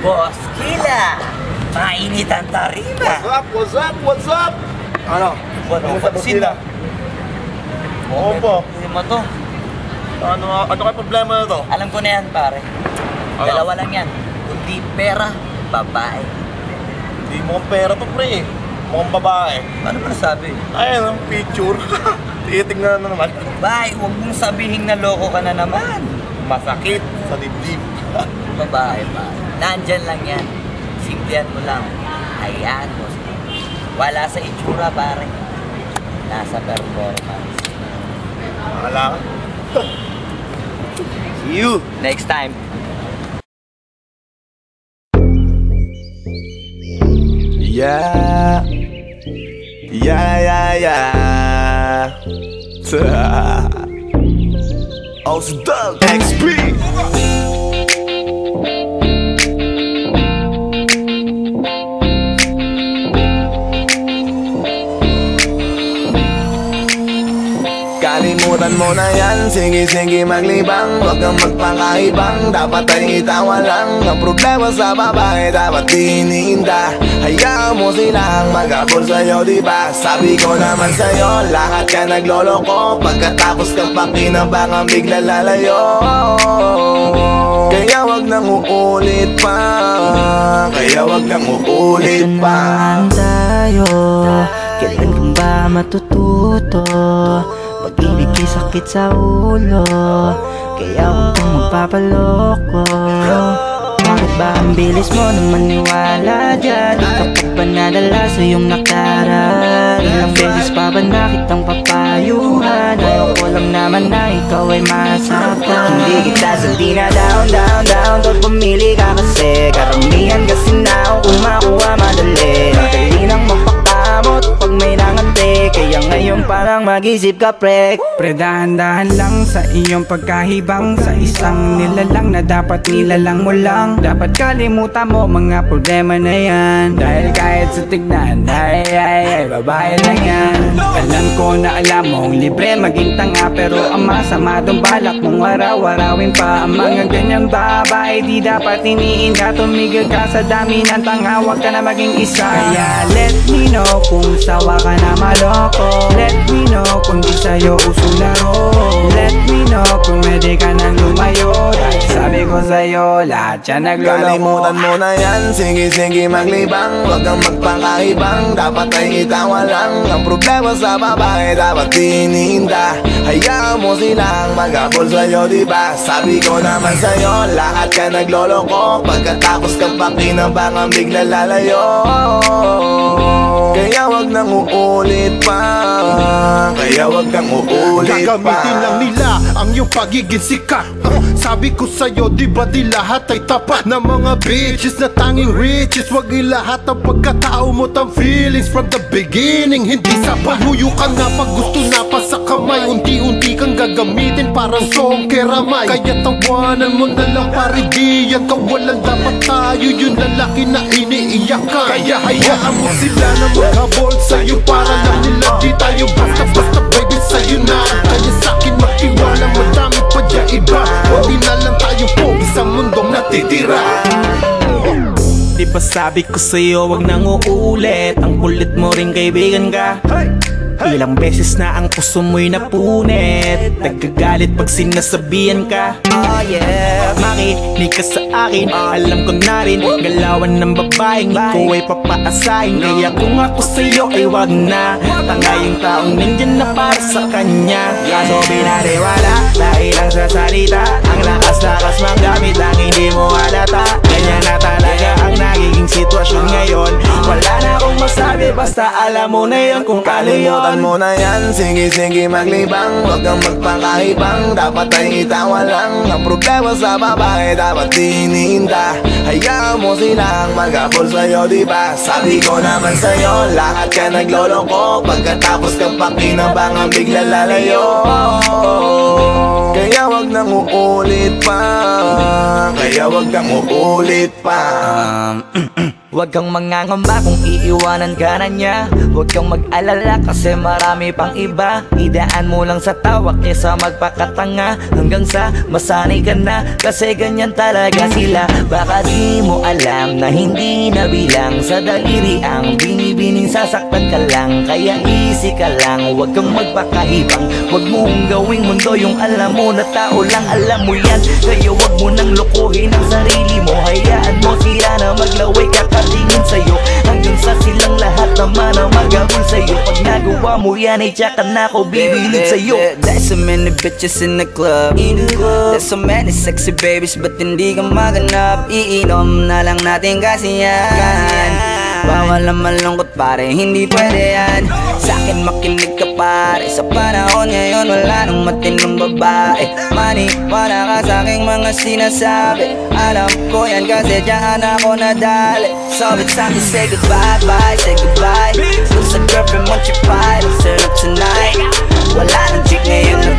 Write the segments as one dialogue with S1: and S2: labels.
S1: Boss Kila! Mainit ang tarima!
S2: What's up? What's up? What's up? Ano?
S1: Ano,
S2: Ano sa
S1: pansin
S2: Bukila? Oo po.
S1: Hindi mo to.
S2: Ano, ano kayo problema na to?
S1: Alam ko na yan, pare.
S2: Ano?
S1: Dalawa lang yan. Kundi pera, babae.
S2: Hindi mo pera to pre. Mukhang babae.
S1: Ano ba nasabi?
S2: Ayun ang picture. Titingnan na naman.
S1: Babae, huwag mong sabihin na loko ka na naman.
S2: Masakit sa dibdib.
S1: Babae pa. Nandyan lang yan. Simplihan mo lang. Hayaan mo. Wala sa itsura, pare. Nasa performance.
S2: Wala.
S1: See you next time.
S3: Yeah. Yeah, yeah, yeah. Aus Doug XP. Kalimutan mo na yan, sige sige maglibang. Huwag kang magpakaibang, dapat ay itawa lang Ang problema sa babae, dapat tinihinda Hayaan mo silang magabol sa'yo, diba? Sabi ko naman sa'yo, lahat ka nagloloko. Pagkatapos kang pakinabangan, bigla lalayo. Kaya wag nang uulit pa. Kaya wag nang uulit pa.
S4: Naman tayo Kailan ka ba matututo Pag-ibig ay sakit sa ulo Kaya huwag kang magpapaloko. Bakit ba ang bilis mo na maniwala dyan? Di ka pa ba nadala sa iyong nakaraan? Ilang beses pa ba nakitang papayuhan? Ayoko lang naman na ikaw ay masaktan Hindi kita sabi na down, down, down Doon pumili ka kasi. Karamihan kasi na ako kung makuha madali parang mag-isip ka pre.
S5: Pre dahan-dahan lang sa iyong pagkahibang. Sa isang nilalang na dapat nilalang mo lang Dapat kalimutan mo mga problema na yan. Dahil kahit sa tignan ay ay ay babae lang yan. Alam ko na alam mong libre maging tanga Pero ang masama dong balak mong araw-arawin pa. Ang mga ganyang babae di dapat iniinda Tumigil ka sa dami ng tanga Huwag ka na maging isa. Kaya let me know kung sawa ka na maloko. Let me know kung di sa'yo uso laro. Let me lahat yan nagloloko
S3: Kalimutan mo na yan, sige sige maglibang. Huwag kang magpakaibang, dapat ay itawa lang Ang problema sa babae, dapat tinihinda Hayaan mo silang magabol sa'yo, diba? Sabi ko naman sa'yo, lahat ka nagloloko. Pagkatapos kang pakinabangan, bigla lalayo. Kaya wag nang uulit pa. Kaya wag kang uulit pa.
S6: Gagamitin lang nila ang iyong pagiging sikat Sabi ko sa'yo, di ba di lahat ay tapat Na mga bitches na tanging riches? Wag ilahat ang pagkatao mo ang feelings From the beginning, hindi sapat. Huyo ka na pag gusto na pa sa kamay Unti-unti kang gagamitin parang song keramay. Kaya tawanan mo na lang pare di yan Kawalan dapat tayo yung lalaki na iniiyak ka. Kaya hayaan mo sila na maghabol sa'yo Para lang nila di tayo basta-basta baby sa'yo na. Kaya sa'kin magtiwala madami pa dyan iba Huwag na lang tayo pogi sa mundong natitira.
S7: Di ba sabi ko sa'yo wag nang uulit. Ang kulit mo rin kaibigan ka Ilang beses na ang puso mo'y napunit. Nagkagalit pag sinasabihan ka. Oh yeah Makinig ka sa akin. Alam ko na rin Galawan ng babaeng Ikaw ay papaasahin. Kaya kung ako sa'yo ay wag na. Tanga yung taong nandyan na para sa kanya. Kaso binariwala Dahil lang sa salita. Ang lakas-lakas mang gamit Ang hindi mo halata Ganyan na talaga ang nagiging sitwasyon ngayon masabi Basta alam mo na yun kung
S3: Kalimutan mo na yan, sige sige maglibang. Huwag kang magpakaibang, dapat ay itawa lang Ang problema sa babae, dapat tinihinda. Hayaan mo silang magabol sa'yo, diba? Sabi ko naman sa'yo, lahat ka nagloloko. Pagkatapos kang pakinabangan, bigla lalayo. Kaya wag nang uulit pa. Kaya wag kang uulit pa.
S7: Um,
S1: Huwag kang mangangamba kung iiwanan ka na niya. Huwag kang mag-alala kasi marami pang iba. Idaan mo lang sa tawa kesa magpakatanga. Hanggang sa masanay ka na Kasi ganyan talaga sila. Baka di mo alam na hindi na bilang Sa daliri ang binibining sasaktan ka lang. Kaya easy ka lang. Huwag kang magpakahibang Huwag mong gawing mundo yung alam mo na tao lang. Alam mo yan. Kaya huwag mo nang lokohin ang sarili mo. Hayaan mo sila na maglaway kakatingin sa'yo. Hanggang sa silang lahat naman ang magagol sa'yo. Pag nagawa mo yan ay tsaka na ako bibilid sa'yo.
S4: There's so many bitches in the club. There's so many sexy babies Ba't hindi ka maganap. Iinom na lang natin kasi yan Bawal ang malungkot pare, hindi pwede yan. Sa akin makinig ka pare. Sa panahon ngayon wala nang matinong babae. Maniwala ka sa aking mga sinasabi. Alam ko yan kasi dyan ako nadali. So it's time to say goodbye, bye, say goodbye. Dun sa girlfriend let's turn up tonight. Wala nang chick ngayon na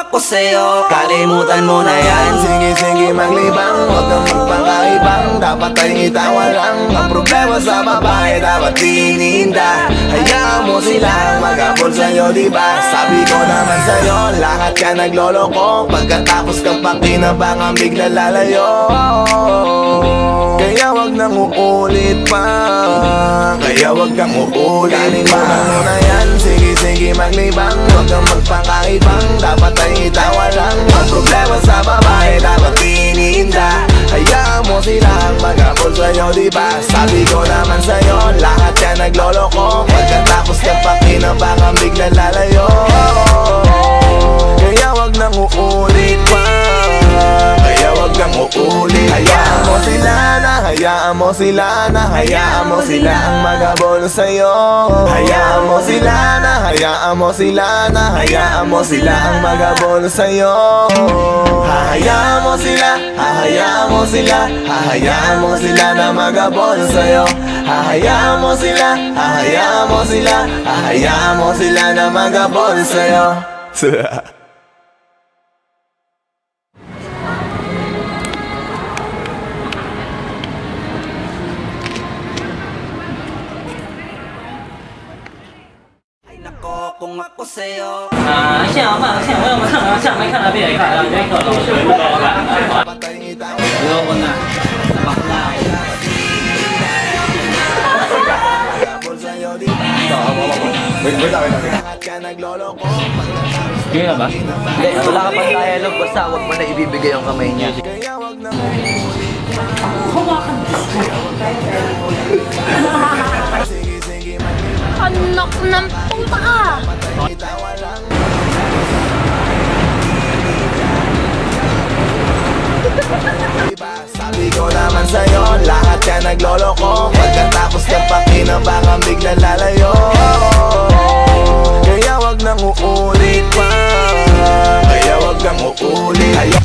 S4: ako sa'yo. Kalimutan mo na yan.
S3: Sige sige maglibang. Huwag kang magpakaibang Dapat ay itawa lang. Ang problema sa babae Dapat tininda Hayaan mo silang Magabol sa'yo diba Sabi ko naman sa'yo Lahat ka nagloloko. Pagkatapos kang pakinabangan Bigla lalayo. Kaya wag nang uulit pa. Kaya wag kang uulit pa. Mo na. Yan. Sige sige maglibang. Huwag kang magpakaibang Itawa lang Ang problema sa babae Dapat tininda Hayaan mo silang magabol sa'yo diba Sabi ko naman sa'yo Lahat yan nagloloko. Pagkatapos kang pakinabangan Bigla lalayo Hayaan mo sila na Hayaan mo sila ang magabol sa'yo. Hayaan mo sila na Hayaan mo sila na Hayaan mo sila ang magabol sa'yo. Hahayaan mo sila Hahayaan mo sila Hahayaan mo sila na magabol sa'yo. Hahayaan mo sila Hahayaan mo sila Hahayaan mo sila na magabol sa'yo
S8: 啊，现场看，现场让我们看啊，现场没看到别人看，然后别人看到。
S1: Ayoko na Bakla
S8: Sige na ba?
S1: Hindi, wala ka pang dialogue Basta wag mo na ibibigay yung kamay niya
S9: Anak ng puta!
S3: Ko naman sa'yo, lahat ka nagloloko. Pagkatapos pakinabangan bigla lalayo. Kaya wag nang uulit pa Kaya wag kang uulit Ayaw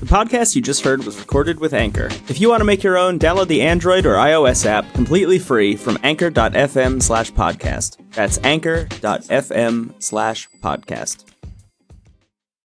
S10: The podcast you just heard was recorded with Anchor. If you want to make your own, download the Android or iOS app completely free from anchor.fm slash podcast. That's anchor.fm slash podcast.